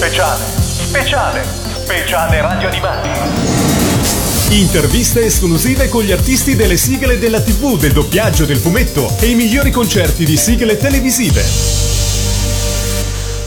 Speciale, speciale, speciale radio animati. Interviste esclusive con gli artisti delle sigle della TV, del doppiaggio, del fumetto e i migliori concerti di sigle televisive.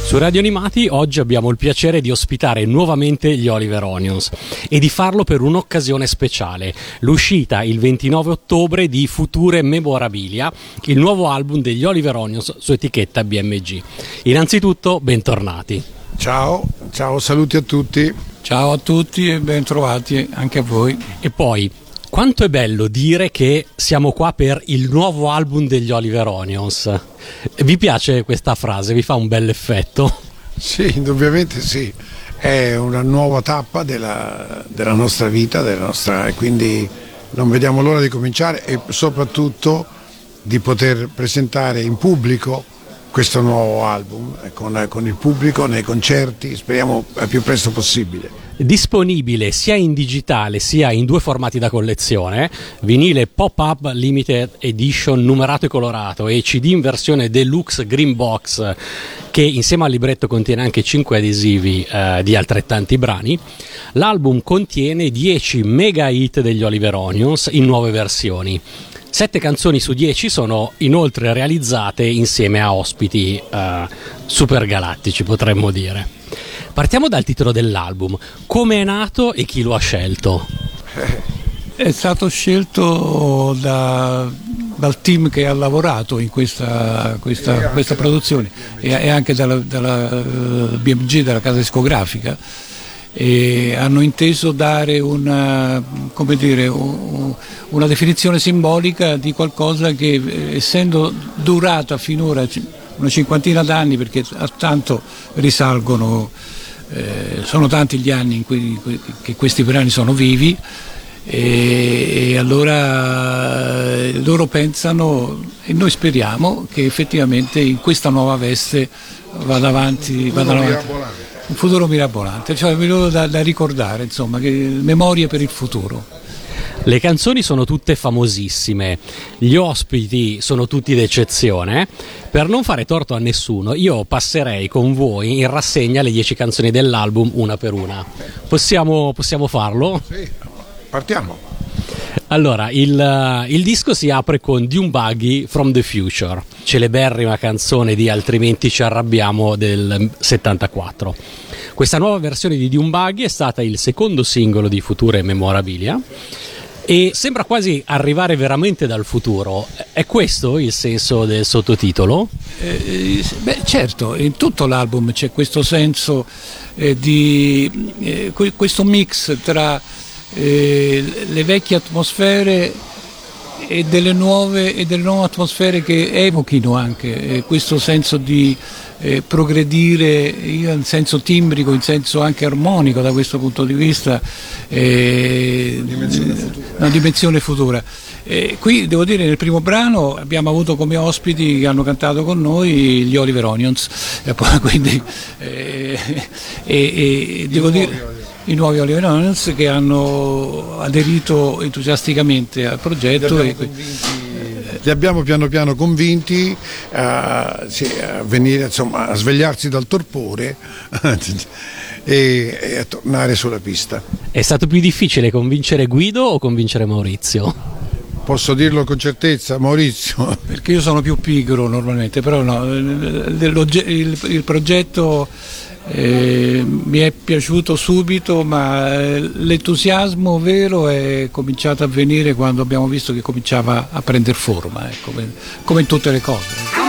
Su Radio Animati oggi abbiamo il piacere di ospitare nuovamente gli Oliver Onions e di farlo per un'occasione speciale, l'uscita il 29 ottobre di Future Memorabilia, il nuovo album degli Oliver Onions su etichetta BMG. Innanzitutto, bentornati. Ciao, ciao, saluti a tutti. Ciao a tutti e bentrovati anche a voi. E poi, quanto è bello dire che siamo qua per il nuovo album degli Oliver Onions. Vi piace questa frase? Vi fa un bel effetto? Sì, indubbiamente sì. È una nuova tappa della, della nostra vita, della nostra, e quindi non vediamo l'ora di cominciare e soprattutto di poter presentare in pubblico questo nuovo album con, con, il pubblico nei concerti, speriamo al più presto possibile. Disponibile sia in digitale sia in due formati da collezione, vinile pop-up limited edition numerato e colorato e CD in versione deluxe green box che insieme al libretto contiene anche 5 adesivi eh, di altrettanti brani. L'album contiene 10 mega hit degli Oliver Onions in nuove versioni. Sette canzoni su dieci sono inoltre realizzate insieme a ospiti uh, super galattici, potremmo dire. Partiamo dal titolo dell'album. Come è nato e chi lo ha scelto? È stato scelto da, dal team che ha lavorato in questa, questa, questa produzione e, anche dalla, dalla eh, BMG, dalla casa discografica e hanno inteso dare una, dire, una, definizione simbolica di qualcosa che essendo durata finora una cinquantina d'anni perché a tanto risalgono, eh, sono tanti gli anni in cui, in cui che questi brani sono vivi e, e, allora eh, loro pensano e noi speriamo che effettivamente in questa nuova veste vada avanti, vada avanti un futuro mirabolante, cioè un da, da ricordare, insomma, che, memorie per il futuro. Le canzoni sono tutte famosissime, gli ospiti sono tutti d'eccezione. Per non fare torto a nessuno, io passerei con voi in rassegna le dieci canzoni dell'album una per una. Possiamo, possiamo farlo? Sì, partiamo. Allora, il, il, disco si apre con Dune Buggy From the Future, celeberrima canzone di Altrimenti ci arrabbiamo del 74. Questa nuova versione di Buggy è stata il secondo singolo di Future Memorabilia e sembra quasi arrivare veramente dal futuro. È questo il senso del sottotitolo? Eh, beh, certo, in tutto l'album c'è questo senso eh, di eh, questo mix tra eh, le vecchie atmosfere e delle, nuove, e delle nuove atmosfere che evochino anche eh, questo senso di eh, progredire in senso timbrico, in senso anche armonico da questo punto di vista, eh, dimensione una dimensione futura. Eh, qui devo dire nel primo brano abbiamo avuto come ospiti che hanno cantato con noi gli Oliver Onions, quindi, eh, e, devo dire i nuovi Oliver Onions che hanno aderito entusiasticamente al progetto. Li abbiamo, li abbiamo piano piano convinti a, sì, a, venire, insomma, a svegliarsi dal torpore e, e a tornare sulla pista. È stato più difficile convincere Guido o convincere Maurizio? Posso dirlo con certezza, Maurizio. Perché io sono più pigro normalmente, però no, il, il progetto eh, mi è piaciuto subito, ma eh, l'entusiasmo vero è cominciato a venire quando abbiamo visto che cominciava a prendere forma, ecco, come in tutte le cose.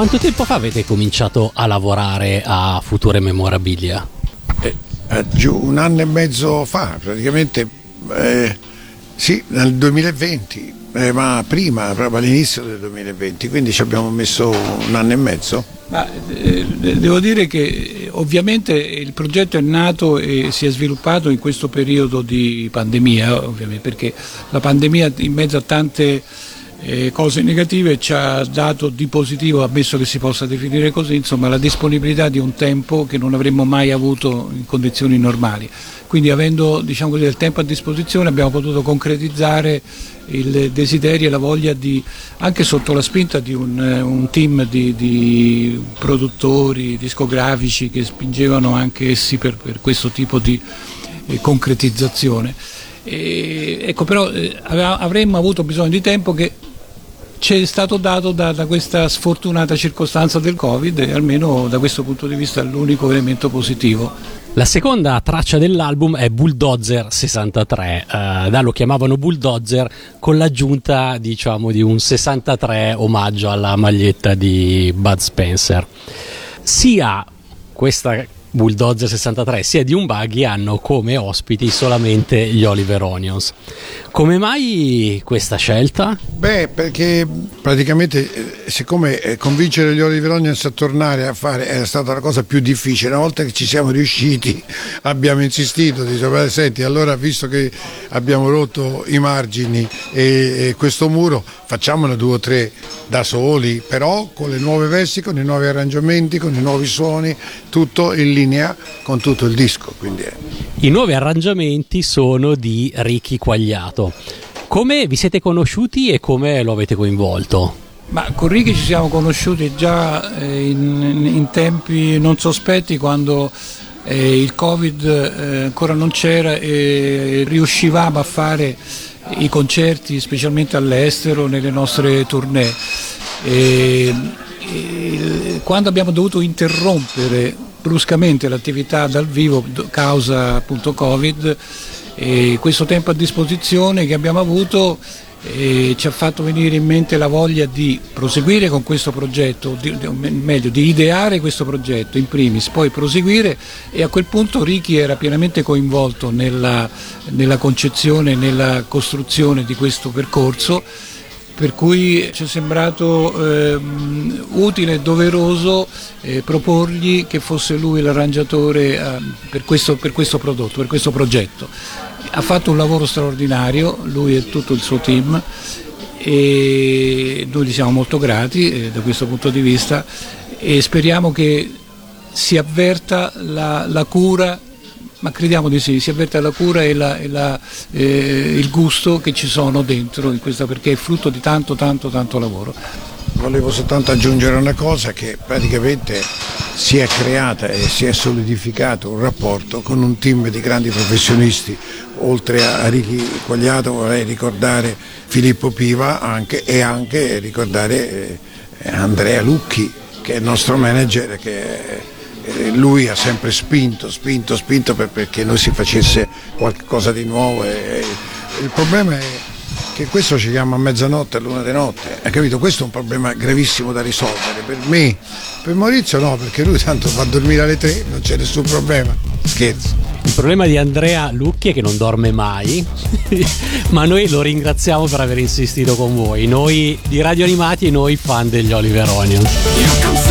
Quanto tempo fa avete cominciato a lavorare a Future Memorabilia? Eh, eh, giù un anno e mezzo fa, praticamente eh, sì, nel 2020, eh, ma prima, proprio all'inizio del 2020, quindi ci abbiamo messo un anno e mezzo. Ma, eh, devo dire che eh, ovviamente il progetto è nato e si è sviluppato in questo periodo di pandemia, perché la pandemia in mezzo a tante eh, cose negative ci ha dato di positivo, ammesso che si possa definire così, insomma, la disponibilità di un tempo che non avremmo mai avuto in condizioni normali. Quindi avendo diciamo così, del tempo a disposizione abbiamo potuto concretizzare il desiderio e la voglia di, anche sotto la spinta di un, un team di, di, produttori discografici che spingevano anche essi per, per questo tipo di eh, concretizzazione. E, ecco, però eh, avremmo avuto bisogno di tempo che ci è stato dato da, da, questa sfortunata circostanza del Covid e almeno da questo punto di vista è l'unico elemento positivo. La seconda traccia dell'album è Bulldozer 63, uh, da lo chiamavano Bulldozer con l'aggiunta diciamo di un 63 omaggio alla maglietta di Bud Spencer. Sia questa Bulldozer 63 sia di un buggy hanno come ospiti solamente gli Oliver Onions. Come mai questa scelta? Beh, perché praticamente eh, siccome eh, convincere gli Oliver Onions a tornare a fare è stata la cosa più difficile, una volta che ci siamo riusciti abbiamo insistito, diciamo, senti allora visto che abbiamo rotto i margini e, e questo muro facciamone due o tre da soli, però con le nuove vesti, con i nuovi arrangiamenti, con i nuovi suoni, tutto in linea con tutto il disco. Quindi... I nuovi arrangiamenti sono di Ricky Quagliato. Come vi siete conosciuti e come lo avete coinvolto? Ma con Ricky ci siamo conosciuti già eh, in, in tempi non sospetti quando eh, il Covid eh, ancora non c'era e riuscivamo a fare i concerti specialmente all'estero nelle nostre tournée. E, e, quando abbiamo dovuto interrompere bruscamente l'attività dal vivo causa appunto Covid, questo tempo a disposizione che abbiamo avuto e ci ha fatto venire in mente la voglia di proseguire con questo progetto, di, meglio di ideare questo progetto in primis, poi proseguire e a quel punto Ricky era pienamente coinvolto nella, nella concezione, nella costruzione di questo percorso per cui ci è sembrato eh, utile e doveroso eh, proporgli che fosse lui l'arrangiatore eh, per, questo, per questo prodotto, per questo progetto. Ha fatto un lavoro straordinario, lui e tutto il suo team e noi gli siamo molto grati eh, da questo punto di vista e speriamo che si avverta la, la cura ma crediamo di sì, si avverta la cura e, la, e la, eh, il gusto che ci sono dentro in questa perché è frutto di tanto tanto tanto lavoro. Volevo soltanto aggiungere una cosa che praticamente si è creata e si è solidificato un rapporto con un team di grandi professionisti, oltre a Ricky Quagliato vorrei ricordare Filippo Piva anche, e anche ricordare eh, Andrea Lucchi che è il nostro manager che lui ha sempre spinto, spinto, spinto per, perché noi si facesse qualcosa di nuovo. E, il problema è che questo ci chiama a mezzanotte, a luna di notte, hai capito? Questo è un problema gravissimo da risolvere. Per me, per Maurizio no, perché lui tanto va a dormire alle tre, non c'è nessun problema. Scherzo. Il problema di Andrea Lucchi è che non dorme mai, ma noi lo ringraziamo per aver insistito con voi, noi di Radio Animati e noi fan degli Oliver Onion.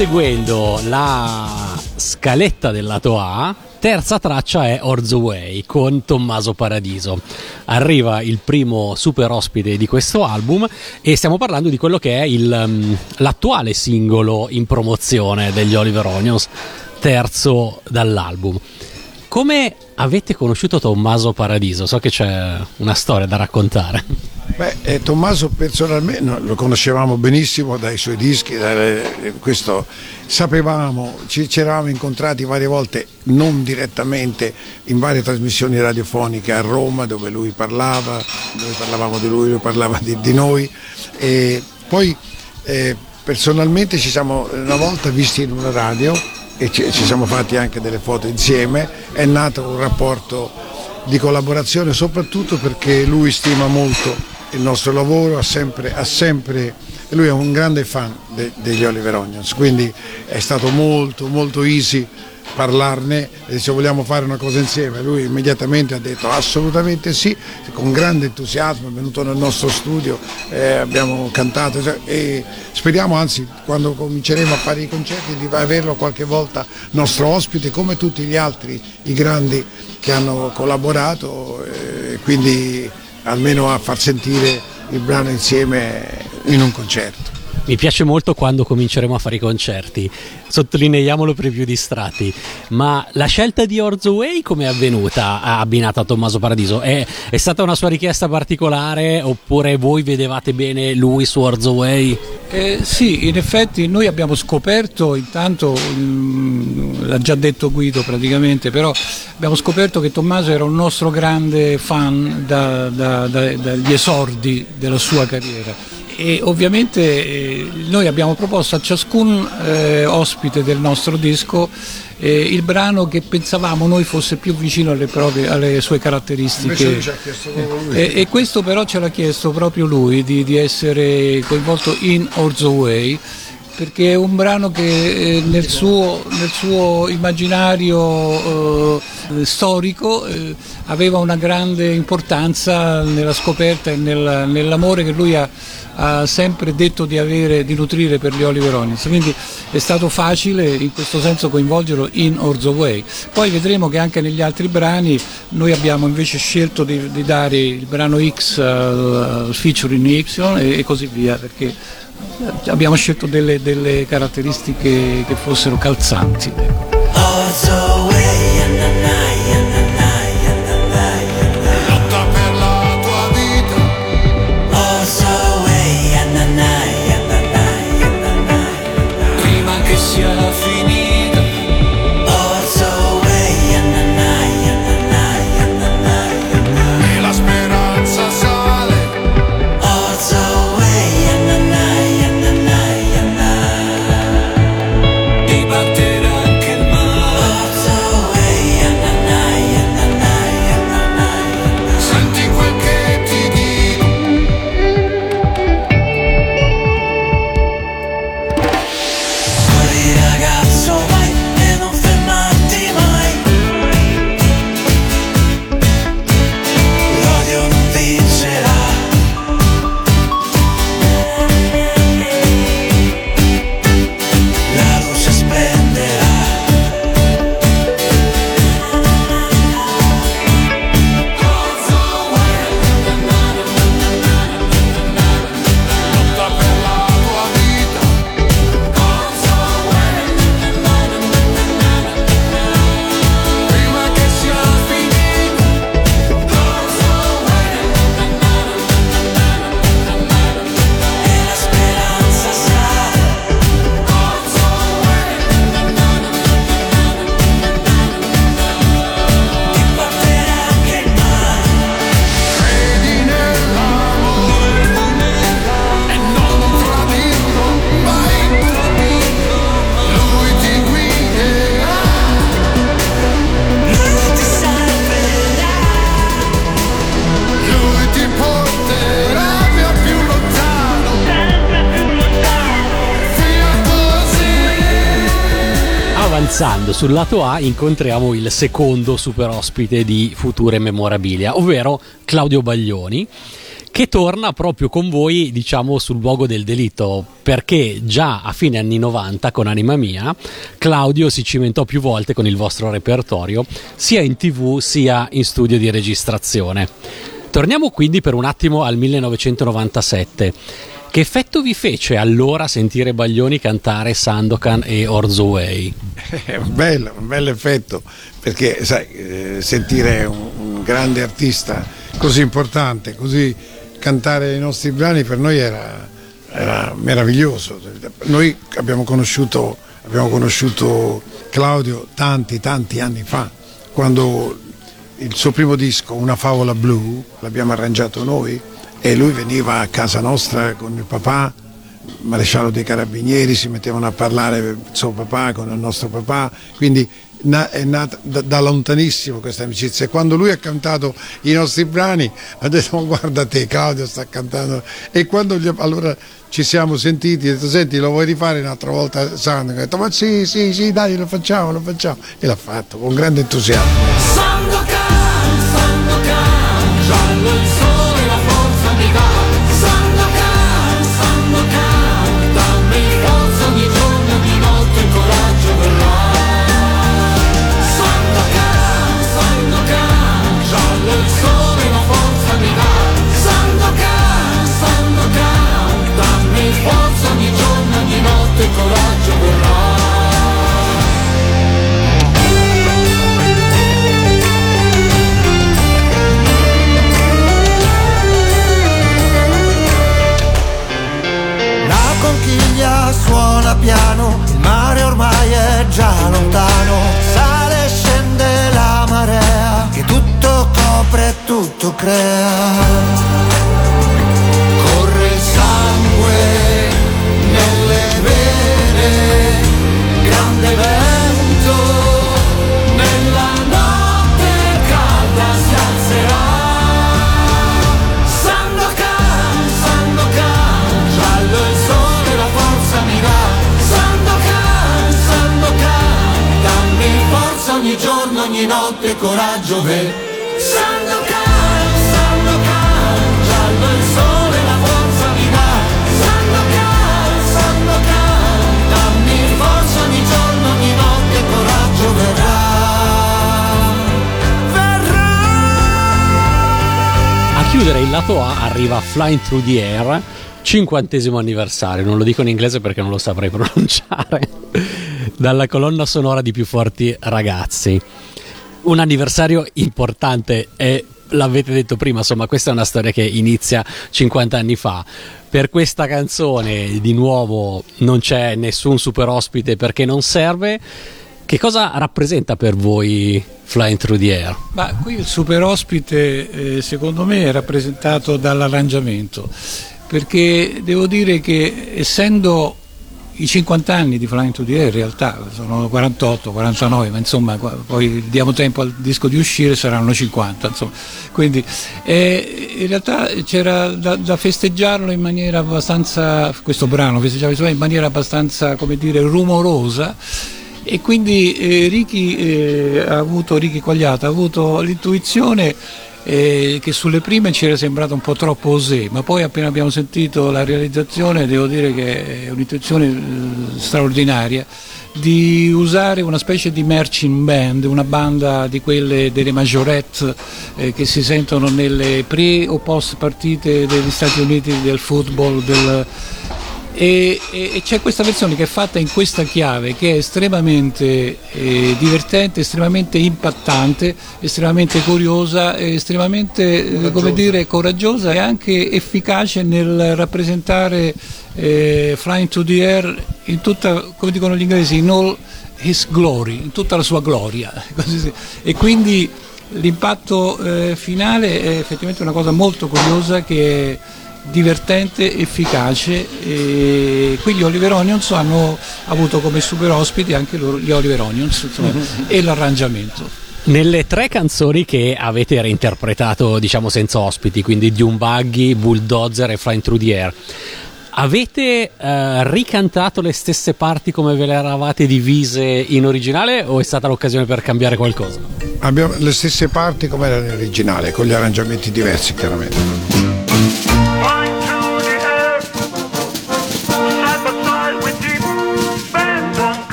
Seguendo la scaletta del lato A, terza traccia è Orzo Way con Tommaso Paradiso. Arriva il primo super ospite di questo album e stiamo parlando di quello che è il, um, l'attuale singolo in promozione degli Oliver Onions, terzo dall'album. Come avete conosciuto Tommaso Paradiso? So che c'è una storia da raccontare. Beh, eh, Tommaso personalmente no, lo conoscevamo benissimo dai suoi dischi, dalle, questo sapevamo, ci, ci, eravamo incontrati varie volte, non direttamente, in varie trasmissioni radiofoniche a Roma dove lui parlava, noi parlavamo di lui, lui parlava di, di noi. E poi eh, personalmente ci siamo una volta visti in una radio e ci, ci siamo fatti anche delle foto insieme, è nato un rapporto di collaborazione soprattutto perché lui stima molto il nostro lavoro, ha sempre, ha sempre lui è un grande fan de, degli Oliver Onions, quindi è stato molto molto easy parlarne e se vogliamo fare una cosa insieme lui immediatamente ha detto assolutamente sì con grande entusiasmo è venuto nel nostro studio eh, abbiamo cantato e speriamo anzi quando cominceremo a fare i concerti di averlo qualche volta nostro ospite come tutti gli altri i grandi che hanno collaborato eh, quindi almeno a far sentire il brano insieme in un concerto. Mi piace molto quando cominceremo a fare i concerti, sottolineiamolo per i più distratti, ma la scelta di Orzo Way come è avvenuta abbinata a Tommaso Paradiso? È, è, stata una sua richiesta particolare oppure voi vedevate bene lui su Orzo Way? Eh, sì, in effetti noi abbiamo scoperto, intanto mh, mm, l'ha già detto Guido praticamente, però abbiamo scoperto che Tommaso era un nostro grande fan da, da, da, dagli esordi della sua carriera e ovviamente eh, noi abbiamo proposto a ciascun eh, ospite del nostro disco eh, il brano che pensavamo noi fosse più vicino alle, proprie, alle sue caratteristiche. Eh, e questo però ce l'ha chiesto proprio lui di, di essere coinvolto in Orzo Way perché è un brano che eh, nel, suo, nel, suo, immaginario eh, storico eh, aveva una grande importanza nella scoperta e nel, nell'amore che lui ha, ha sempre detto di, avere, di nutrire per gli Oliver Onions, quindi è stato facile in questo senso coinvolgerlo in Orzo Way. Poi vedremo che anche negli altri brani noi abbiamo invece scelto di, di dare il brano X al featuring Y e, e, così via, perché abbiamo scelto delle, delle caratteristiche che fossero calzanti. Orzo Way, Avanzando sul lato A incontriamo il secondo super ospite di Future Memorabilia, ovvero Claudio Baglioni che torna proprio con voi, diciamo, sul luogo del delitto, perché già a fine anni 90 con Anima Mia, Claudio si cimentò più volte con il vostro repertorio, sia in tv sia in studio di registrazione. Torniamo quindi per un attimo al 1997. Che effetto vi fece allora sentire Baglioni cantare Sandokan e Orzo Way? È un bel, un bel effetto, perché sai, eh, sentire un, un grande artista così importante, così cantare i nostri brani per noi era, era meraviglioso. Noi abbiamo conosciuto, abbiamo conosciuto Claudio tanti, tanti anni fa, quando il suo primo disco, Una favola blu, l'abbiamo arrangiato noi e lui veniva a casa nostra con il papà, maresciallo dei carabinieri, si mettevano a parlare il suo papà con il nostro papà, quindi è nata da, da, lontanissimo questa amicizia. E quando lui ha cantato i nostri brani ha detto guarda te Claudio sta cantando e quando gli, allora ci siamo sentiti ha detto senti lo vuoi rifare un'altra volta Sandro? Ha detto ma sì sì sì dai lo facciamo lo facciamo e l'ha fatto con grande entusiasmo. Sandokan, Sandokan, giallo il sole coraggio ve. Sandokan, Sandokan, giallo il sole la forza mi dà. Sandokan, Sandokan, dammi forza ogni giorno, ogni notte, coraggio verrà. A chiudere il lato A arriva Flying Through the Air, cinquantesimo anniversario, non lo dico in inglese perché non lo saprei pronunciare, dalla colonna sonora di Più Forti Ragazzi. Un anniversario importante e l'avete detto prima, insomma questa è una storia che inizia 50 anni fa. Per questa canzone di nuovo non c'è nessun super ospite perché non serve. Che cosa rappresenta per voi Flying Through the Air? Ma qui il super ospite eh, secondo me è rappresentato dall'arrangiamento, perché devo dire che essendo i 50 anni di Flying Through the Air in realtà sono 48, 49, ma insomma poi diamo tempo al disco di uscire saranno 50, insomma. quindi eh, in realtà c'era da, da, festeggiarlo in maniera abbastanza, questo brano festeggiava in maniera abbastanza come dire rumorosa e quindi eh, Ricky, eh, ha avuto, Ricky Quagliata ha avuto l'intuizione eh, che sulle prime ci era sembrato un po' troppo osè, ma poi appena abbiamo sentito la realizzazione devo dire che è un'intuizione eh, straordinaria di usare una specie di marching band, una banda di quelle delle majorette eh, che si sentono nelle pre o post partite degli Stati Uniti del football, del, e, e, e, c'è questa versione che è fatta in questa chiave che è estremamente eh, divertente, estremamente impattante, estremamente curiosa, estremamente eh, come dire, coraggiosa e anche efficace nel rappresentare eh, Flying to the Air in tutta, come dicono gli inglesi, in all his glory, in tutta la sua gloria. e quindi l'impatto eh, finale è effettivamente una cosa molto curiosa che divertente, efficace e qui gli Oliver Onions hanno avuto come super ospiti anche loro, gli Oliver Onions insomma, e l'arrangiamento. Nelle tre canzoni che avete reinterpretato, diciamo senza ospiti, quindi Dune Buggy, Bulldozer e Flying Through the Air, avete eh, ricantato le stesse parti come ve le eravate divise in originale o è stata l'occasione per cambiare qualcosa? Abbiamo le stesse parti come era in originale, con gli arrangiamenti diversi chiaramente.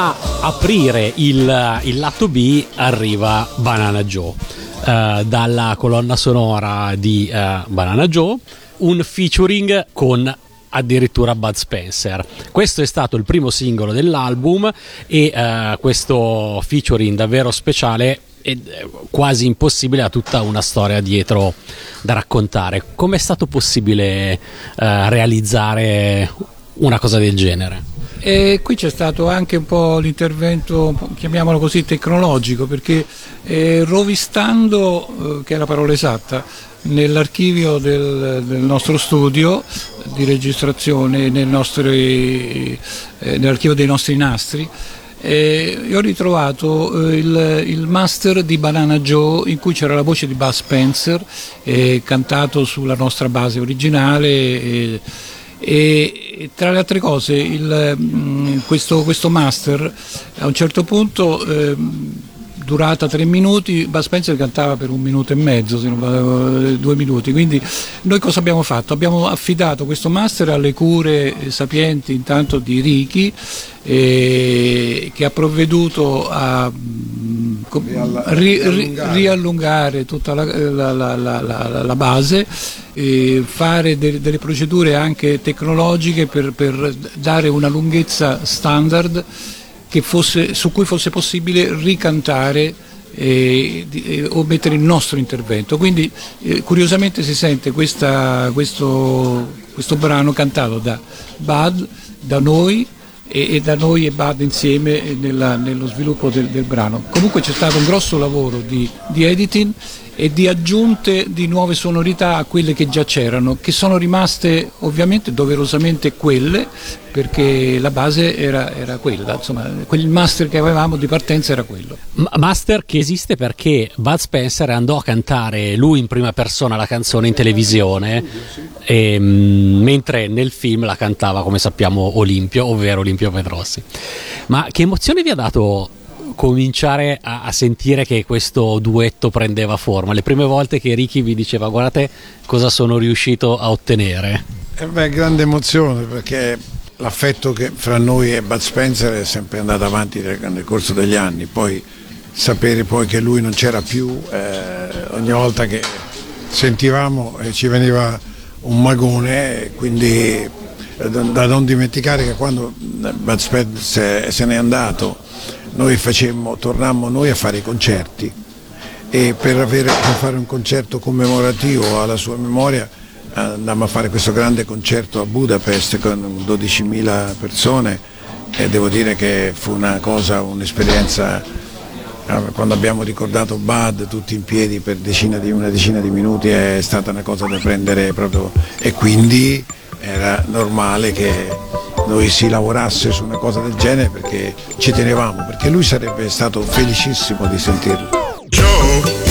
A aprire il, il lato B arriva Banana Joe. eh, dalla colonna sonora di eh, Banana Joe, un featuring con addirittura Bud Spencer. Questo è stato il primo singolo dell'album e eh, questo featuring davvero speciale è quasi impossibile, ha tutta una storia dietro da raccontare. Come è stato possibile eh, realizzare una cosa del genere? E qui c'è stato anche un po' l'intervento, chiamiamolo così, tecnologico, perché eh, rovistando, eh, che è la parola esatta, nell'archivio del, del nostro studio di registrazione, nel nostri, eh, nell'archivio dei nostri nastri, eh, ho ritrovato eh, il, il, master di Banana Joe in cui c'era la voce di Buzz Spencer eh, cantato sulla nostra base originale e, tra le altre cose il, mh, questo, questo, master a un certo punto eh, durata tre minuti, Bud Spencer cantava per un minuto e mezzo, se non vado, due minuti, quindi noi cosa abbiamo fatto? Abbiamo affidato questo master alle cure sapienti intanto di Ricky eh, che ha provveduto a ri, ri, riallungare tutta la, la, la, la base, eh, fare de, delle procedure anche tecnologiche per, per dare una lunghezza standard fosse, su cui fosse possibile ricantare eh, eh, o mettere il nostro intervento. Quindi eh, curiosamente si sente questa, questo, questo, brano cantato da Bud, da noi e, e da noi e Bud insieme nella, nello sviluppo del, del, brano. Comunque c'è stato un grosso lavoro di, di editing e di aggiunte di nuove sonorità a quelle che già c'erano, che sono rimaste ovviamente doverosamente quelle, perché la base era, era quella, insomma, il master che avevamo di partenza era quello. Master che esiste perché Bud Spencer andò a cantare lui in prima persona la canzone in televisione, e, mh, mentre nel film la cantava, come sappiamo, Olimpio, ovvero Olimpio Pedrossi. Ma che emozione vi ha dato cominciare a, a, sentire che questo duetto prendeva forma. Le prime volte che Ricky vi diceva guardate cosa sono riuscito a ottenere. Eh beh, grande emozione perché l'affetto che fra noi e Bud Spencer è sempre andato avanti nel, nel corso degli anni, poi sapere poi che lui non c'era più, eh, ogni volta che sentivamo eh, ci veniva un magone, quindi eh, da non dimenticare che quando Bud Spencer se n'è andato noi facemmo, tornammo noi a fare i concerti. E per, avere, per fare un concerto commemorativo alla sua memoria andammo a fare questo grande concerto a Budapest con 12.000 persone. E devo dire che fu una cosa, un'esperienza quando abbiamo ricordato Bud tutti in piedi per decina di, una decina di minuti è stata una cosa da prendere proprio. E quindi era normale che noi si lavorasse su una cosa del genere perché ci tenevamo, perché lui sarebbe stato felicissimo di sentirlo. Joe.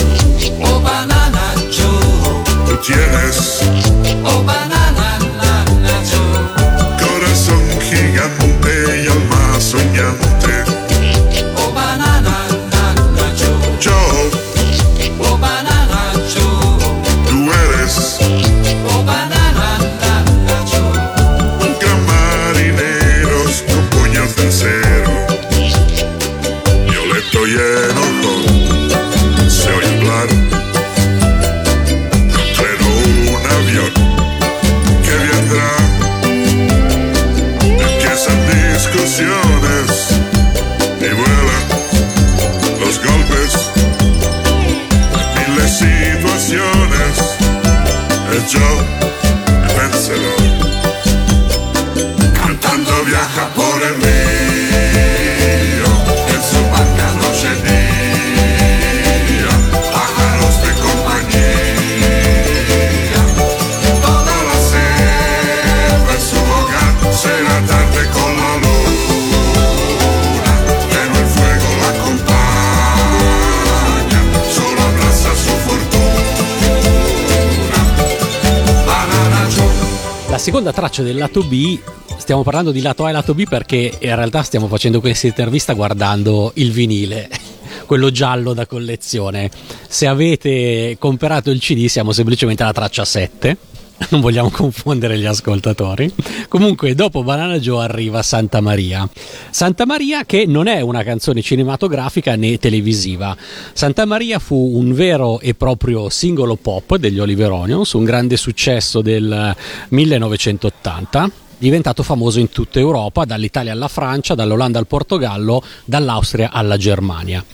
Traccia del lato B, stiamo parlando di lato A e lato B perché in realtà stiamo facendo questa intervista guardando il vinile, quello giallo da collezione. Se avete comprato il CD siamo semplicemente alla traccia 7. Non vogliamo confondere gli ascoltatori. Comunque, dopo Banana Joe arriva Santa Maria. Santa Maria, che non è una canzone cinematografica né televisiva. Santa Maria fu un vero e proprio singolo pop degli Oliver Onions, un grande successo del 1980 diventato famoso in tutta Europa, dall'Italia alla Francia, dall'Olanda al Portogallo, dall'Austria alla Germania.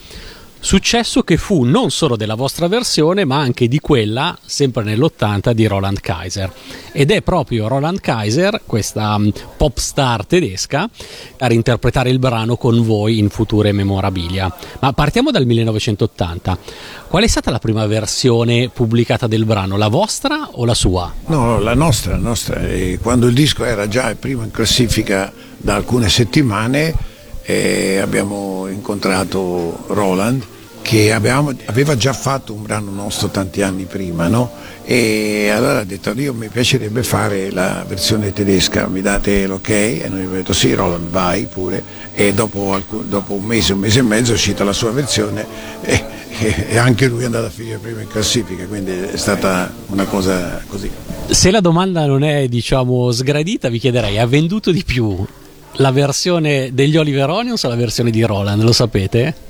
Successo che fu non solo della vostra versione, ma anche di quella, sempre nell'80, di Roland Kaiser. Ed è proprio Roland Kaiser, questa mm, pop star tedesca, a reinterpretare il brano con voi in future memorabilia. Ma partiamo dal 1980. Qual è stata la prima versione pubblicata del brano? La vostra o la sua? No, la nostra, la nostra. E quando il disco era già il primo in classifica da alcune settimane, eh, abbiamo incontrato Roland che avevamo- aveva già fatto un brano nostro tanti anni prima, no? E allora ha detto io mi piacerebbe fare la versione tedesca, mi date l'ok? E noi abbiamo detto sì, Roland, vai pure. E dopo, dopo un mese, un mese e mezzo è uscita la sua versione e, e- e anche lui è andato a finire prima in classifica, quindi è stata una cosa così. Se la domanda non è, diciamo, sgradita, vi chiederei, ha venduto di più la versione degli Oliver Onions o la versione di Roland? Lo sapete?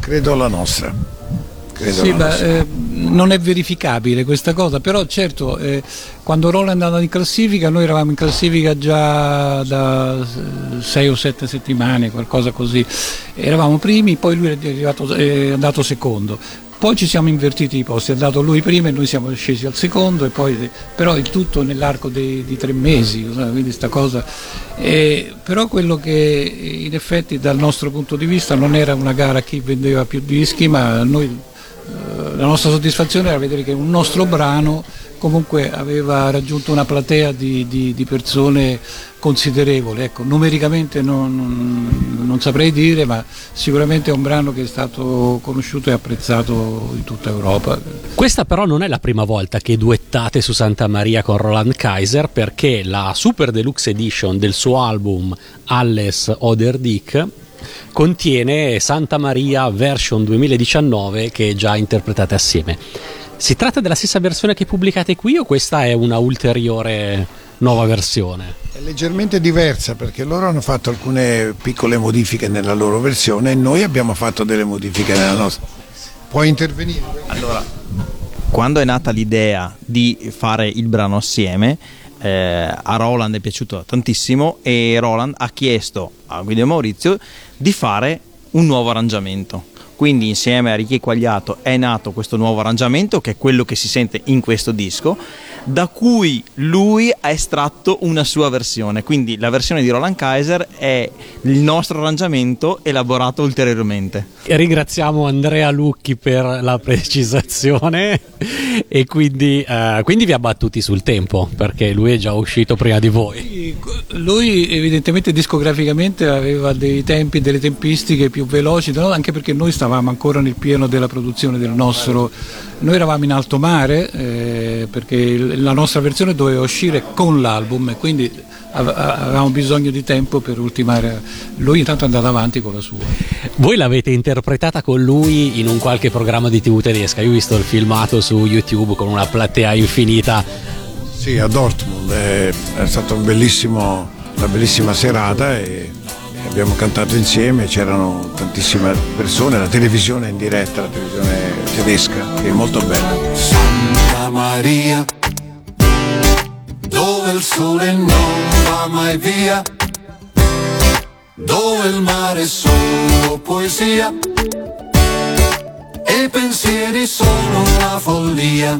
Credo la nostra. Credo Sì, la beh, nostra. eh, non è verificabile questa cosa, però certo eh, quando Roland è andato in classifica noi eravamo in classifica già da 6 o 7 settimane, qualcosa così, eravamo primi, poi lui è, arrivato, è andato secondo. Poi ci siamo invertiti i posti, è andato lui prima e noi siamo scesi al secondo, e poi, però il tutto nell'arco dei- di tre mesi, quindi sta cosa. Eh, però quello che in effetti dal nostro punto di vista non era una gara a chi vendeva più dischi, ma noi la nostra soddisfazione era vedere che un nostro brano comunque aveva raggiunto una platea di, di- di persone considerevole. Ecco, numericamente non, non- non saprei dire, ma sicuramente è un brano che è stato conosciuto e apprezzato in tutta Europa. Questa però non è la prima volta che duettate su Santa Maria con Roland Kaiser perché la Super Deluxe Edition del suo album Alles Oder Dick contiene Santa Maria version 2019 che già interpretate assieme. Si tratta della stessa versione che pubblicate qui o questa è una ulteriore nuova versione? È leggermente diversa perché loro hanno fatto alcune piccole modifiche nella loro versione e noi abbiamo fatto delle modifiche nella nostra. Puoi intervenire? Allora, quando è nata l'idea di fare il brano assieme, eh, a Roland è piaciuto tantissimo e Roland ha chiesto a Guido e Maurizio di fare un nuovo arrangiamento. Quindi insieme a Ricky Quagliato è nato questo nuovo arrangiamento che è quello che si sente in questo disco, da cui lui ha estratto una sua versione. Quindi la versione di Roland Kaiser è il nostro arrangiamento elaborato ulteriormente. E Ringraziamo Andrea Lucchi per la precisazione e quindi, eh, quindi vi ha battuti sul tempo perché lui è già uscito prima di voi. Lui evidentemente discograficamente aveva dei tempi, delle tempistiche più veloci, no? anche perché noi stavamo ancora nel pieno della produzione del nostro, noi eravamo in alto mare eh, perché la nostra versione doveva uscire con l'album e quindi avevamo bisogno di tempo per ultimare, lui intanto è andato avanti con la sua. Voi l'avete interpretata con lui in un qualche programma di TV tedesca. Io ho visto il filmato su YouTube con una platea infinita. Sì, a Dortmund. È, è stata un bellissimo- una bellissima serata e abbiamo cantato insieme, c'erano tantissime persone, la televisione in diretta, la televisione tedesca, che è molto bella. Santa Maria, il sole non va mai via, dove il mare è solo poesia, e e pensieri sono una follia.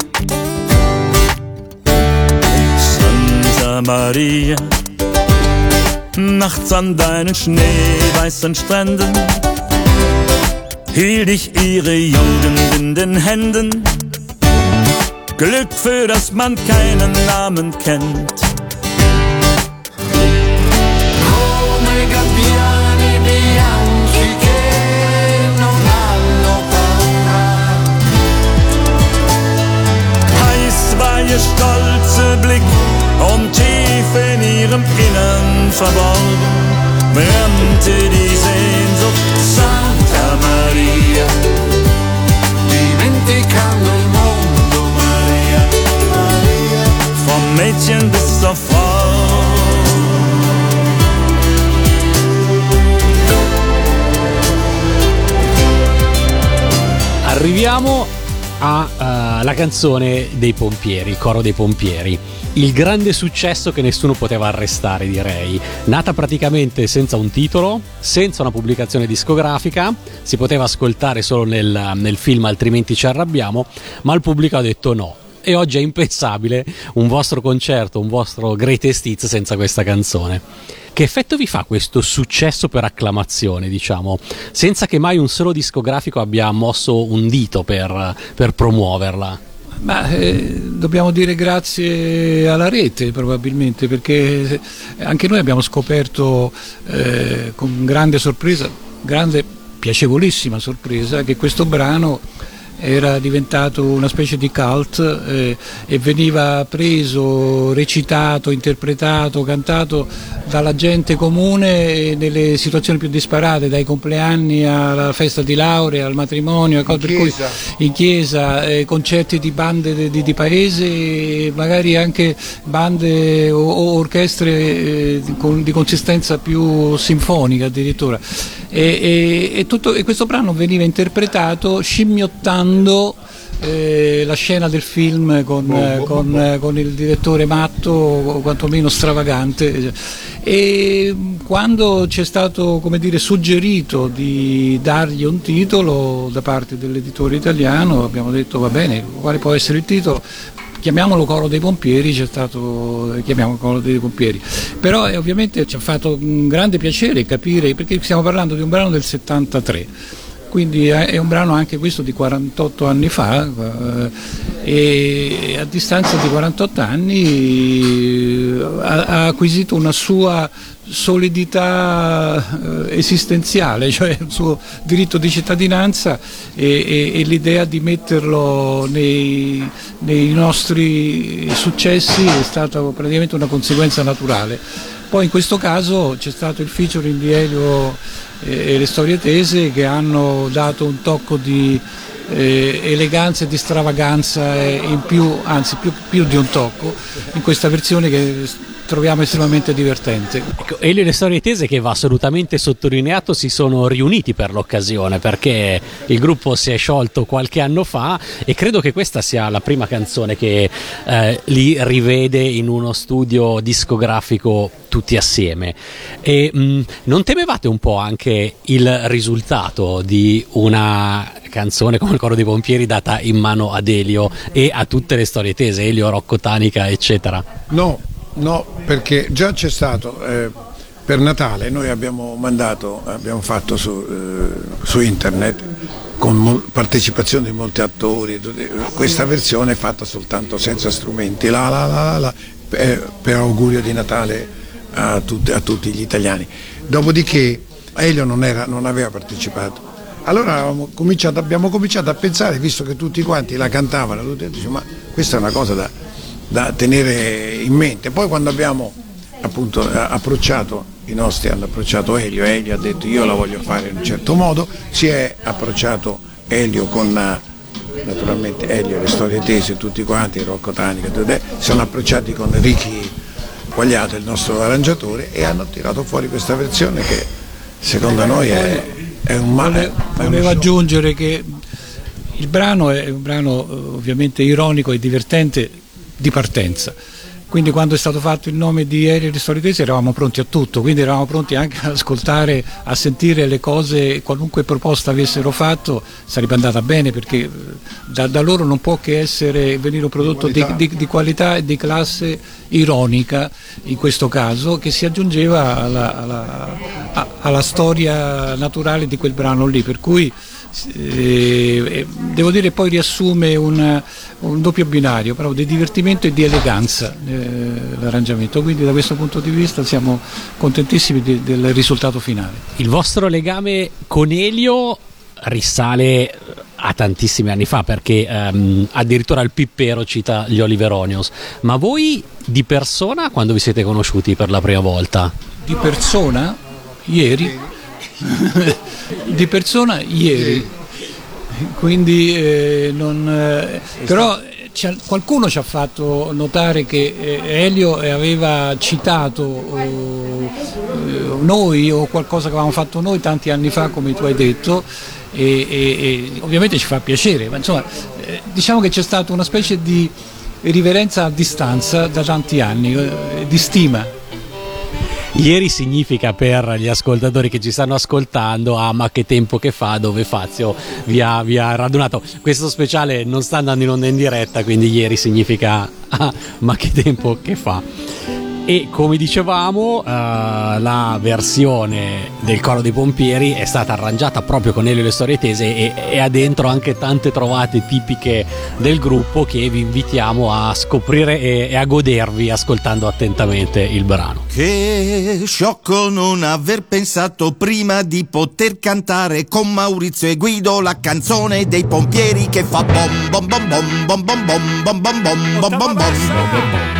Santa Maria, nachts an deinen schneeweißen Stränden hielt ich ihre Jugend in den Händen. Glück für das man keinen Namen kennt. Heiß war ihr stolzer Blick und tief in ihrem Innern verborgen brannte die Sehnsucht. Santa Maria, dimenticando il mondo Vom Mädchen bis zur. Arriviamo alla canzone dei pompieri, il coro dei pompieri. Il grande successo che nessuno poteva arrestare, direi. Nata praticamente senza un titolo, senza una pubblicazione discografica, si poteva ascoltare solo nel, nel film Altrimenti ci arrabbiamo, ma il pubblico ha detto no. E oggi è impensabile un vostro concerto, un vostro greatest hits senza questa canzone. Che effetto vi fa questo successo per acclamazione, diciamo, senza che mai un solo discografico abbia mosso un dito per, per promuoverla? Ma eh, dobbiamo dire grazie alla rete probabilmente perché anche noi abbiamo scoperto eh, con grande sorpresa, grande piacevolissima sorpresa che questo brano era diventato una specie di cult eh, e veniva preso, recitato, interpretato, cantato dalla gente comune nelle situazioni più disparate, dai compleanni alla festa di laurea, al matrimonio, In per cui chiesa. in chiesa, eh, concerti di bande di, di- di paese, magari anche bande o, o orchestre eh, con- di consistenza più sinfonica addirittura. E, e- tutto- e questo brano veniva interpretato scimmiottando eh, la scena del film con, eh, con, eh, con il direttore matto o quantomeno stravagante e quando ci è stato come dire, suggerito di dargli un titolo da parte dell'editore italiano abbiamo detto va bene, quale può essere il titolo? Chiamiamolo coro dei pompieri, c'è stato, eh, chiamiamolo coro dei pompieri. Però eh, ovviamente ci ha fatto un grande piacere capire, perché stiamo parlando di un brano del 73, quindi è è un brano anche questo di 48 anni fa eh, e a distanza di 48 anni eh, ha acquisito una sua solidità eh, esistenziale, cioè il suo diritto di cittadinanza e, e- e l'idea di metterlo nei, nei nostri successi è stata praticamente una conseguenza naturale. Poi in questo caso c'è stato il featuring di Elio e e le storie tese che hanno dato un tocco di eh, eleganza e di stravaganza in più, anzi più, più di un tocco, in questa versione che troviamo estremamente divertente. Ecco, Elio e le storie tese che va assolutamente sottolineato si sono riuniti per l'occasione perché il gruppo si è sciolto qualche anno fa e credo che questa sia la prima canzone che eh, li rivede in uno studio discografico tutti assieme. E mh, non temevate un po' anche il risultato di una canzone come il coro dei pompieri data in mano ad Elio e a tutte le storie tese, Elio, Rocco Tanica, eccetera? No, no, perché già c'è stato eh, per Natale, noi abbiamo mandato, abbiamo fatto su, eh, su internet con partecipazione di molti attori, tutti- questa versione è fatta soltanto senza strumenti, la, la, la, la, per, per augurio di Natale a, tutti- a tutti gli italiani. Dopodiché Elio non, era- non aveva partecipato. Allora cominciato- abbiamo cominciato a pensare, visto che tutti quanti la cantavano, tutti, ma questa è una cosa da, da tenere in mente. Poi quando abbiamo appunto eh, approcciato, i nostri hanno approcciato Elio, Elio ha detto io la voglio fare in un certo modo, si è approcciato Elio con eh, naturalmente Elio, le storie tese, tutti quanti, Rocco Tanica, eh, si sono approcciati con Ricky Quagliato, il nostro arrangiatore, e hanno tirato fuori questa versione che secondo noi è, è un male. Vole- Volevo aggiungere che il brano è un brano ovviamente ironico e divertente di partenza, quindi quando è stato fatto il nome di Aerei Ristoritesi eravamo pronti a tutto, quindi eravamo pronti anche ad ascoltare, a sentire le cose, qualunque proposta avessero fatto sarebbe andata bene perché eh, da, da loro non può che essere, venire un prodotto di, Qualità. di- di qualità e di classe ironica in questo caso che si aggiungeva alla, alla- alla storia naturale di quel brano lì, per cui eh, eh, devo dire poi riassume un, un doppio binario, però di divertimento e di eleganza eh, l'arrangiamento, quindi da questo punto di vista siamo contentissimi di- del risultato finale. Il vostro legame con Elio risale a tantissimi anni fa perché ehm, addirittura il Pippero cita gli Oliveronios. Ma voi di persona quando vi siete conosciuti per la prima volta? Di persona, ieri, di persona ieri, quindi eh, non, eh, però qualcuno ci ha fatto notare che eh, Elio aveva citato eh, noi o qualcosa che avevamo fatto noi tanti anni fa come tu hai detto e, e- e ovviamente ci fa piacere, ma insomma eh, diciamo che c'è stata una specie di riverenza a distanza da tanti anni, eh, di stima. Ieri significa per gli ascoltatori che ci stanno ascoltando, ah ma che tempo che fa, dove Fazio vi ha, vi ha radunato. Questo speciale non sta andando in onda in diretta, quindi ieri significa ah ma che tempo che fa. E come dicevamo, eh, la versione del coro dei pompieri è stata arrangiata proprio con Elio e le storie tese e, e ha dentro anche tante trovate tipiche del gruppo che vi invitiamo a scoprire e, e a godervi ascoltando attentamente il brano. Che sciocco non aver pensato prima di poter cantare con Maurizio e Guido la canzone dei pompieri che fa bom bom bom bom bom bom bom bom bom bom bom bom bom La la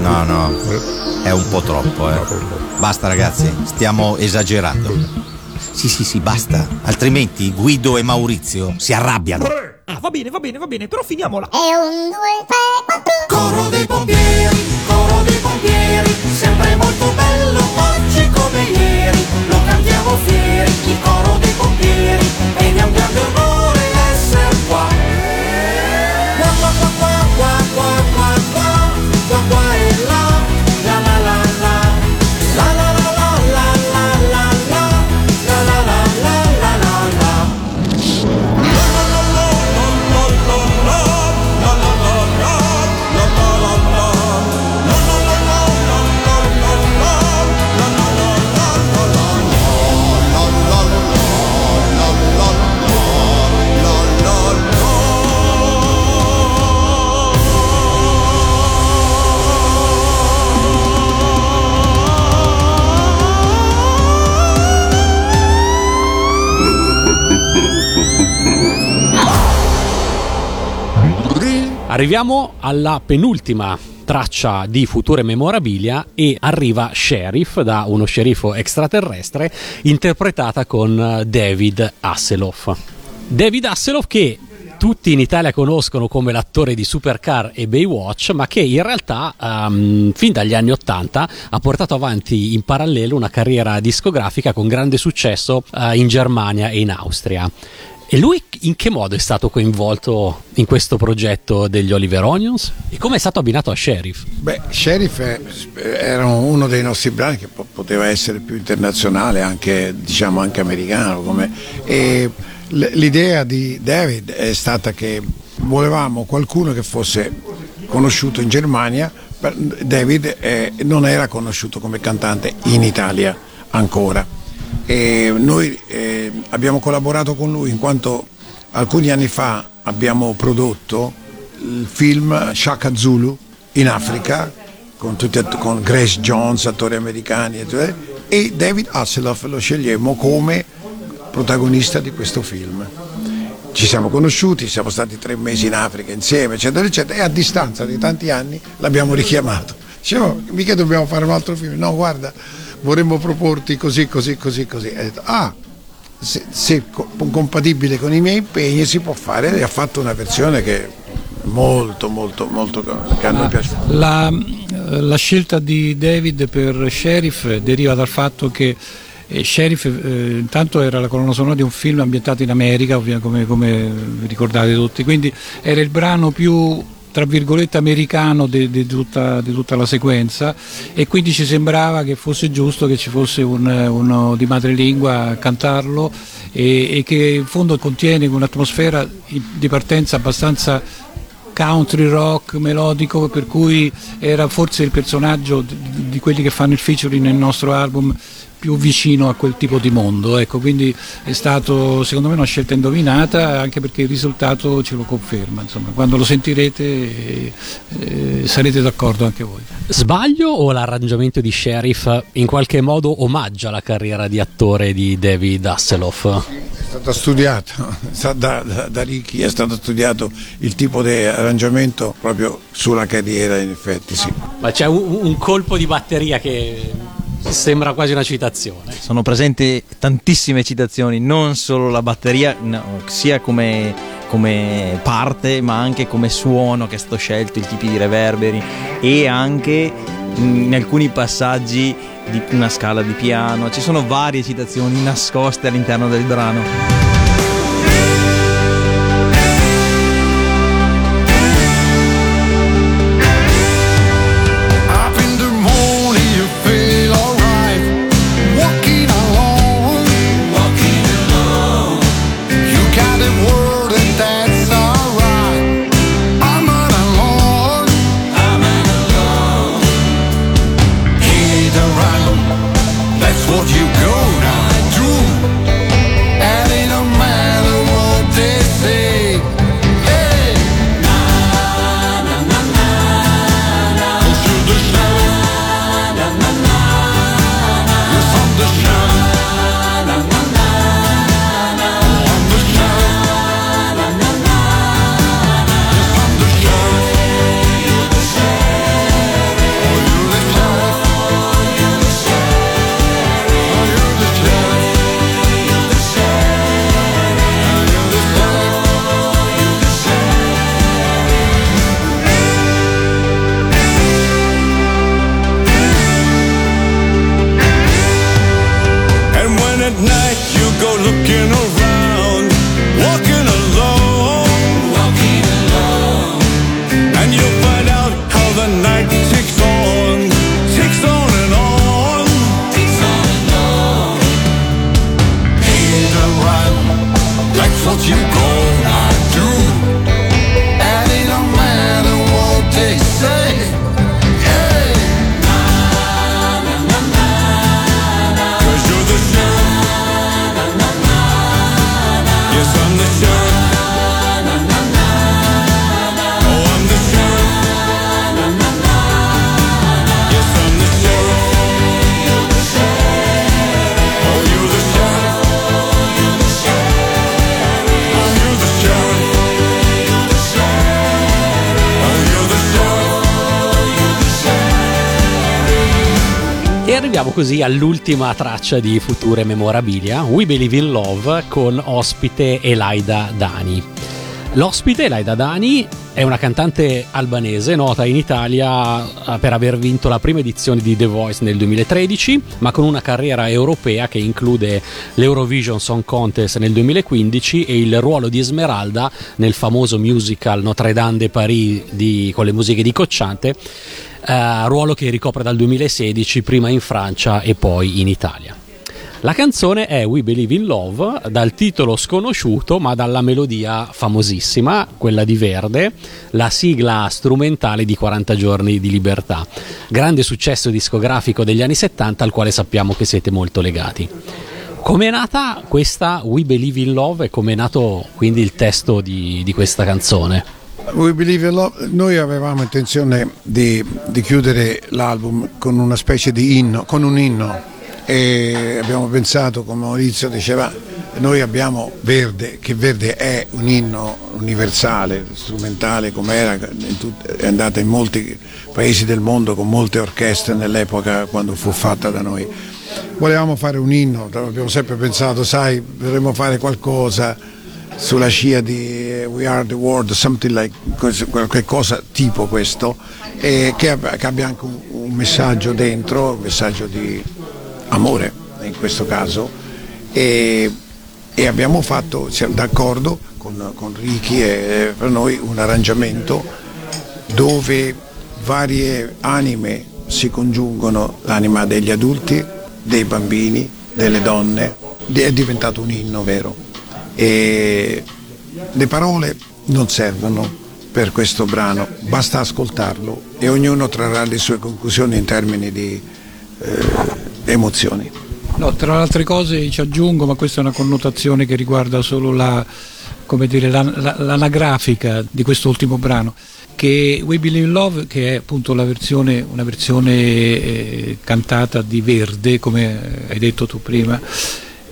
No, no, è un po' troppo, eh. Basta ragazzi, stiamo esagerando. Sì, sì, sì, basta. Altrimenti Guido e Maurizio si arrabbiano. Ah, va bene, va bene, va bene, però finiamola. È un due, tre, quattro. Coro dei pompieri, coro dei pompieri, sempre molto bello oggi come ieri. Lo cantiamo fieri, il coro dei pompieri, è un grande onore Arriviamo alla penultima traccia di Future Memorabilia e arriva Sheriff da uno sceriffo extraterrestre interpretata con eh, David Hasselhoff. David Hasselhoff che tutti in Italia conoscono come l'attore di Supercar e Baywatch, ma che in realtà ehm, fin dagli anni Ottanta ha portato avanti in parallelo una carriera discografica con grande successo eh, in Germania e in Austria. E lui in che modo è stato coinvolto in questo progetto degli Oliver Onions? E come è stato abbinato a Sheriff? Beh, Sheriff è- era uno dei nostri brani che po- poteva essere più internazionale, anche, diciamo, anche americano. come- e l- l'idea di David è stata che volevamo qualcuno che fosse conosciuto in Germania. David eh, non era conosciuto come cantante in Italia ancora. E noi eh, abbiamo collaborato con lui in quanto alcuni anni fa abbiamo prodotto il film Shaka Zulu in Africa con, tutti, con Grace Jones, attori americani e, e David Hasselhoff lo scegliemmo come protagonista di questo film. Ci siamo conosciuti, siamo stati tre mesi in Africa insieme, eccetera, eccetera, e a distanza di tanti anni l'abbiamo richiamato. Dicevo, mica dobbiamo fare un altro film, no, guarda, vorremmo proporti così, così, così, così. E ha detto, ah, se, se co- compatibile con i miei impegni si può fare, e ha fatto una versione che molto, molto, molto, che a noi piace. La, la scelta di David per Sheriff deriva dal fatto che eh, Sheriff eh, intanto era la colonna sonora di un film ambientato in America, come, come ricordate tutti, quindi era il brano più tra virgolette americano di, tutta, tutta la sequenza e quindi ci sembrava che fosse giusto che ci fosse un- uno di madrelingua a cantarlo e, e che in fondo contiene un'atmosfera di partenza abbastanza country rock melodico per cui era forse il personaggio di, di quelli che fanno il featuring nel nostro album più vicino a quel tipo di mondo ecco quindi è stato secondo me una scelta indovinata anche perché il risultato ce lo conferma insomma quando lo sentirete eh, eh, sarete d'accordo anche voi Sbaglio o l'arrangiamento di Sheriff in qualche modo omaggia la carriera di attore di David Hasselhoff? È stato studiato da, da, da Ricky, è stato studiato il tipo di arrangiamento proprio sulla carriera in effetti sì. Ma c'è un, un colpo di batteria che sembra quasi una citazione. Sono presenti tantissime citazioni, non solo la batteria, no, sia come, come parte, ma anche come suono che è stato scelto, i tipi di reverberi e anche in alcuni passaggi di una scala di piano. Ci sono varie citazioni nascoste all'interno del brano. Arriviamo così all'ultima traccia di Future Memorabilia, We Believe in Love con ospite Elaida Dani. L'ospite, Laida Dani, è una cantante albanese nota in Italia eh, per aver vinto la prima edizione di The Voice nel 2013, ma con una carriera europea che include l'Eurovision Song Contest nel 2015 e il ruolo di Esmeralda nel famoso musical Notre Dame de Paris di- con le musiche di Cocciante, eh, ruolo che ricopre dal 2016 prima in Francia e poi in Italia. La canzone è We Believe in Love, dal titolo sconosciuto ma dalla melodia famosissima, quella di Verde, la sigla strumentale di 40 giorni di libertà. Grande successo discografico degli anni 70 al quale sappiamo che siete molto legati. Come è nata questa We Believe in Love e come è nato quindi il testo di, di questa canzone? Noi avevamo intenzione di, di chiudere l'album con una specie di inno, con un inno e abbiamo pensato, come Maurizio diceva, noi abbiamo Verde, che Verde è un inno universale, strumentale come era, è andata in molti paesi del mondo con molte orchestre nell'epoca quando fu fatta da noi. Volevamo fare un inno, abbiamo sempre pensato, sai, dovremmo fare qualcosa sulla scia di eh, We Are the World, like cos- qualche cosa tipo questo, che, che abbia anche un, un messaggio dentro, un messaggio di amore in questo caso, e, e abbiamo fatto, siamo d'accordo con, con Ricky e per noi un arrangiamento dove varie anime si congiungono, l'anima degli adulti, dei bambini, delle donne, è diventato un inno vero e le parole non servono per questo brano, basta ascoltarlo e ognuno trarrà le sue conclusioni in termini di eh, emozioni. No, tra le altre cose ci aggiungo, ma questa è una connotazione che riguarda solo la, dire, la- la- l'anagrafica di questo ultimo brano, che We Believe in Love, che è appunto versione, una versione eh, cantata di Verde, come hai detto tu prima,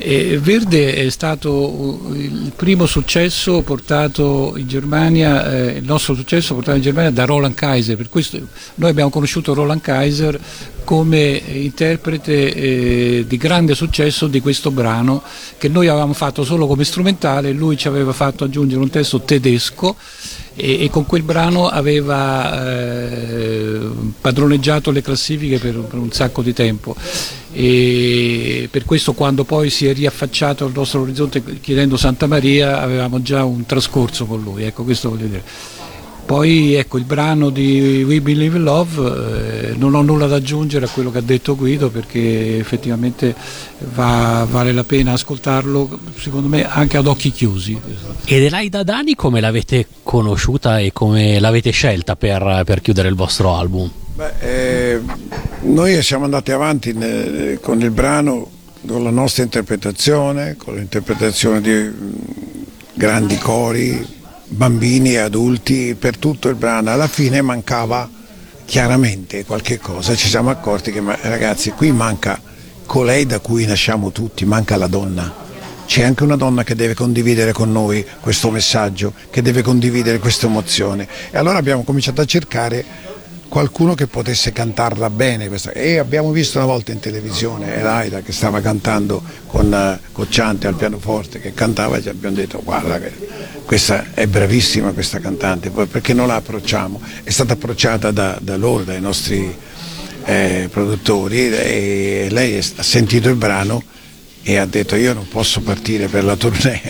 e Verde è stato il primo successo portato in Germania, eh, il nostro successo portato in Germania da Roland Kaiser, per questo noi abbiamo conosciuto Roland Kaiser come interprete eh, di grande successo di questo brano che noi avevamo fatto solo come strumentale, lui ci aveva fatto aggiungere un testo tedesco e, e con quel brano aveva eh, padroneggiato le classifiche per, per un sacco di tempo e per questo quando poi si è riaffacciato al nostro orizzonte chiedendo Santa Maria avevamo già un trascorso con lui, ecco questo voglio dire. Poi ecco il brano di We Believe in Love, eh, non ho nulla da aggiungere a quello che ha detto Guido perché effettivamente va- vale la pena ascoltarlo secondo me anche ad occhi chiusi. Ed Elaida Dani come l'avete conosciuta e come l'avete scelta per, per chiudere il vostro album? Beh, eh, noi siamo andati avanti ne- con il brano, con la nostra interpretazione, con l'interpretazione di mm, grandi cori, bambini e adulti per tutto il brano. Alla fine mancava chiaramente qualche cosa, ci siamo accorti che ragazzi qui manca colei da cui nasciamo tutti, manca la donna. C'è anche una donna che deve condividere con noi questo messaggio, che deve condividere questa emozione. E allora abbiamo cominciato a cercare qualcuno che potesse cantarla bene questa- e abbiamo visto una volta in televisione Elaida che stava cantando con eh, Cocciante al pianoforte che cantava e ci abbiamo detto guarda questa è bravissima questa cantante perché non la approcciamo? È stata approcciata da, da loro dai nostri eh, produttori e lei ha sentito il brano e ha detto io non posso partire per la tournée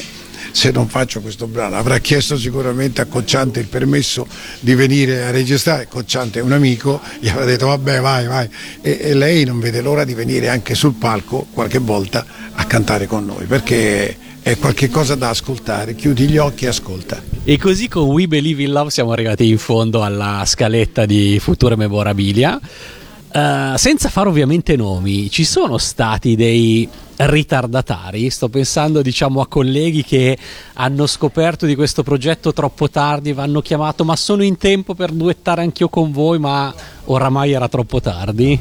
se non faccio questo brano. Avrà chiesto sicuramente a Cocciante il permesso di venire a registrare, Cocciante è un amico, gli avrà detto vabbè vai vai e, e lei non vede l'ora di venire anche sul palco qualche volta a cantare con noi perché è qualche cosa da ascoltare, chiudi gli occhi e ascolta. E così con We Believe in Love siamo arrivati in fondo alla scaletta di future memorabilia. Eh, senza fare ovviamente nomi, ci sono stati dei ritardatari? Sto pensando diciamo a colleghi che hanno scoperto di questo progetto troppo tardi, vanno chiamato ma sono in tempo per duettare anch'io con voi ma oramai era troppo tardi?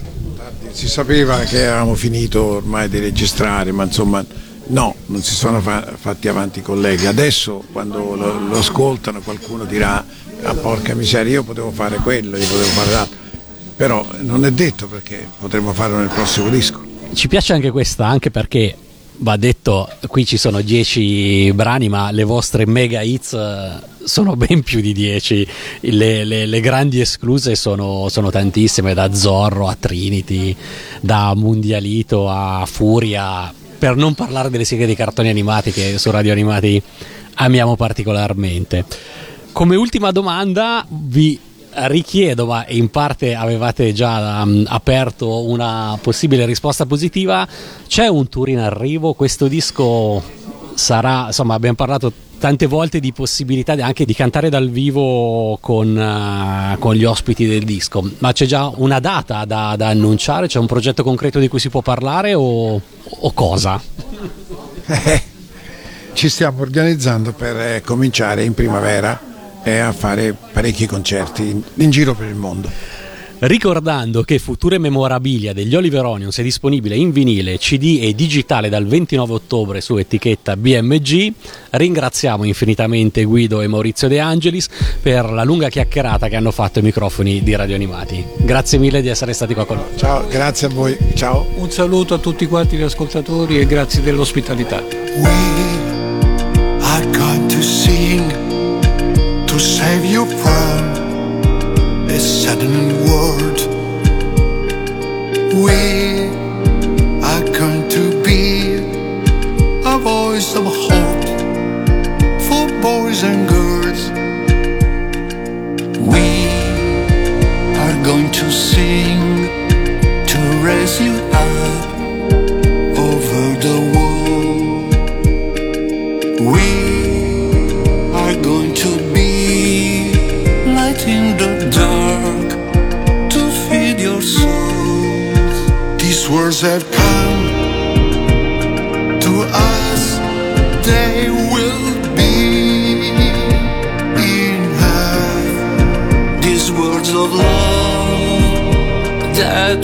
Si sapeva che avevamo finito ormai di registrare, ma insomma no, non si sono fa- fatti avanti i colleghi. Adesso quando lo, lo ascoltano qualcuno dirà ah porca miseria io potevo fare quello, io potevo fare l'altro. Però non è detto perché potremmo farlo nel prossimo disco. Ci piace anche questa, anche perché va detto, qui ci sono 10 brani, ma le vostre mega hits eh, sono ben più di 10. Le, le- le grandi escluse sono, sono tantissime, da Zorro a Trinity, da Mundialito a Furia, per non parlare delle serie di cartoni animati che su Radio Animati amiamo particolarmente. Come ultima domanda vi richiedo, ma in parte avevate già um, aperto una possibile risposta positiva, c'è un tour in arrivo? Questo disco sarà, insomma abbiamo parlato tante volte di possibilità anche di cantare dal vivo con, eh, con gli ospiti del disco, ma c'è già una data da, da annunciare? C'è un progetto concreto di cui si può parlare o, o cosa? Ci stiamo organizzando per eh, cominciare in primavera e a fare parecchi concerti in, in giro per il mondo. Ricordando che Future Memorabilia degli Oliver Onions è disponibile in vinile, CD e digitale dal 29 ottobre su etichetta BMG, ringraziamo infinitamente Guido e Maurizio De Angelis per la lunga chiacchierata che hanno fatto i microfoni di Radio Animati. Grazie mille di essere stati qua con noi. Ciao, grazie a voi. Ciao. Un saluto a tutti quanti gli ascoltatori e grazie dell'ospitalità. are going to sing save you from a sudden world. We are going to be a voice of hope for boys and girls. We are going to sing to raise you up over the world. Words have come to us, they will be in enough. These words of love that